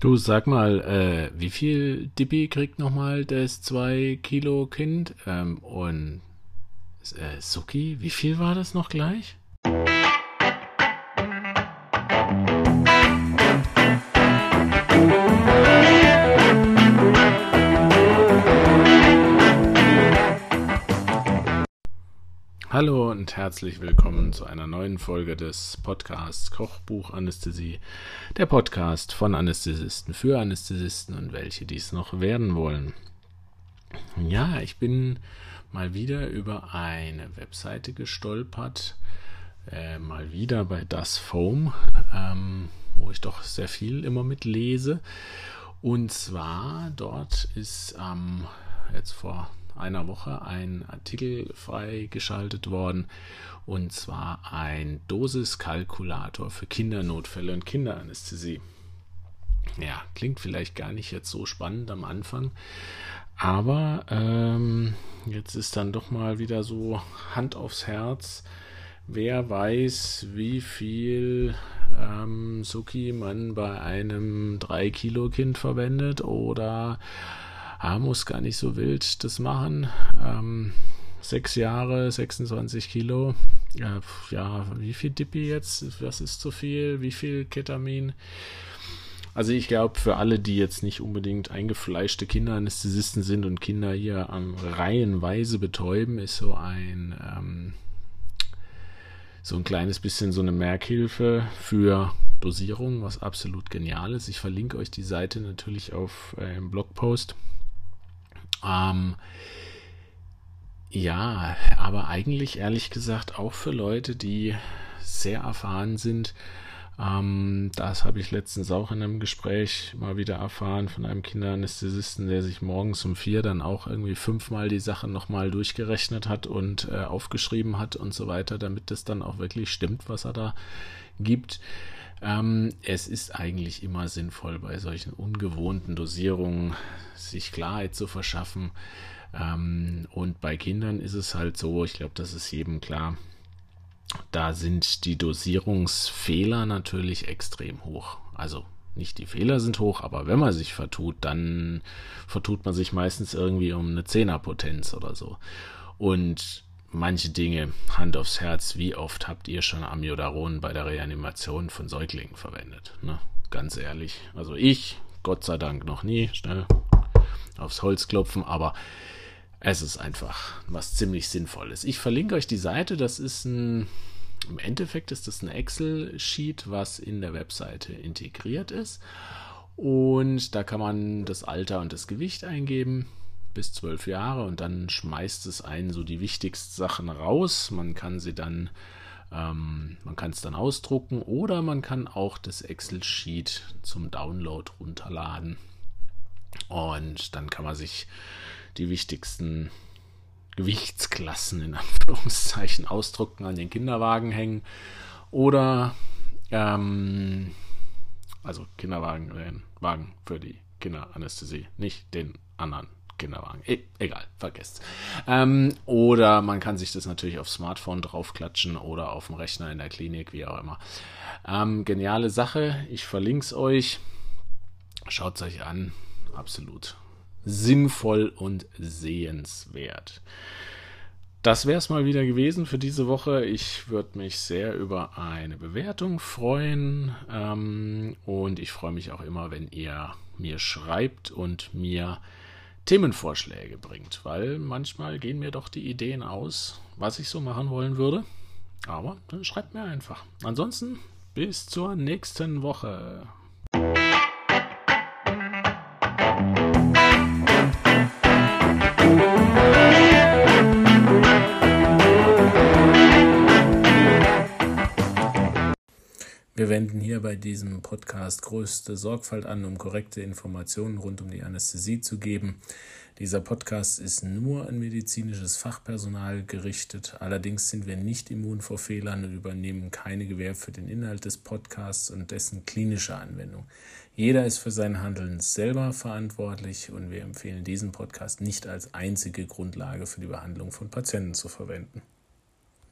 Du sag mal, äh, wie viel Dippi kriegt nochmal das 2 Kilo Kind? Ähm, und äh, Suki, wie viel war das noch gleich? Hallo und herzlich willkommen zu einer neuen Folge des Podcasts Kochbuch Anästhesie, der Podcast von Anästhesisten für Anästhesisten und welche dies noch werden wollen. Ja, ich bin mal wieder über eine Webseite gestolpert, äh, mal wieder bei Das Foam, ähm, wo ich doch sehr viel immer mit lese. Und zwar dort ist ähm, jetzt vor einer Woche ein Artikel freigeschaltet worden und zwar ein Dosiskalkulator für Kindernotfälle und Kinderanästhesie. Ja, klingt vielleicht gar nicht jetzt so spannend am Anfang, aber ähm, jetzt ist dann doch mal wieder so Hand aufs Herz. Wer weiß, wie viel ähm, Suki man bei einem 3-Kilo-Kind verwendet oder ah, muss gar nicht so wild das machen. Ähm, sechs Jahre, 26 Kilo. Ja, ja, wie viel Dippi jetzt? Was ist zu viel? Wie viel Ketamin? Also ich glaube, für alle, die jetzt nicht unbedingt eingefleischte Kinderanästhesisten sind und Kinder hier an reihenweise betäuben, ist so ein ähm, so ein kleines bisschen so eine Merkhilfe für Dosierung, was absolut genial ist. Ich verlinke euch die Seite natürlich auf äh, im Blogpost. Ähm, ja, aber eigentlich ehrlich gesagt auch für Leute, die sehr erfahren sind. Ähm, das habe ich letztens auch in einem Gespräch mal wieder erfahren von einem Kinderanästhesisten, der sich morgens um vier dann auch irgendwie fünfmal die Sache nochmal durchgerechnet hat und äh, aufgeschrieben hat und so weiter, damit das dann auch wirklich stimmt, was er da gibt. Ähm, es ist eigentlich immer sinnvoll, bei solchen ungewohnten Dosierungen sich Klarheit zu verschaffen. Ähm, und bei Kindern ist es halt so, ich glaube, das ist jedem klar, da sind die Dosierungsfehler natürlich extrem hoch. Also nicht die Fehler sind hoch, aber wenn man sich vertut, dann vertut man sich meistens irgendwie um eine Zehnerpotenz oder so. Und manche Dinge, Hand aufs Herz, wie oft habt ihr schon Amiodaron bei der Reanimation von Säuglingen verwendet? Ne? Ganz ehrlich. Also ich, Gott sei Dank, noch nie. Schnell aufs Holz klopfen, aber es ist einfach was ziemlich Sinnvolles. Ich verlinke euch die Seite, das ist ein, im Endeffekt ist das ein Excel-Sheet, was in der Webseite integriert ist. Und da kann man das Alter und das Gewicht eingeben bis zwölf Jahre und dann schmeißt es einen so die wichtigsten Sachen raus. Man kann sie dann, ähm, man kann es dann ausdrucken oder man kann auch das Excel-Sheet zum Download runterladen. Und dann kann man sich die wichtigsten Gewichtsklassen in Anführungszeichen ausdrucken, an den Kinderwagen hängen oder ähm, also Kinderwagen, den äh, Wagen für die Kinderanästhesie, nicht den anderen Kinderwagen. E egal, vergesst. Ähm, oder man kann sich das natürlich aufs Smartphone draufklatschen oder auf dem Rechner in der Klinik, wie auch immer. Ähm, geniale Sache, ich verlinke es euch. Schaut es euch an, absolut sinnvoll und sehenswert. Das wäre es mal wieder gewesen für diese Woche. Ich würde mich sehr über eine Bewertung freuen ähm, und ich freue mich auch immer, wenn ihr mir schreibt und mir Themenvorschläge bringt, weil manchmal gehen mir doch die Ideen aus, was ich so machen wollen würde. Aber dann schreibt mir einfach. Ansonsten bis zur nächsten Woche. Wir wenden hier bei diesem Podcast größte Sorgfalt an, um korrekte Informationen rund um die Anästhesie zu geben. Dieser Podcast ist nur an medizinisches Fachpersonal gerichtet. Allerdings sind wir nicht immun vor Fehlern und übernehmen keine Gewähr für den Inhalt des Podcasts und dessen klinische Anwendung. Jeder ist für sein Handeln selber verantwortlich und wir empfehlen diesen Podcast nicht als einzige Grundlage für die Behandlung von Patienten zu verwenden.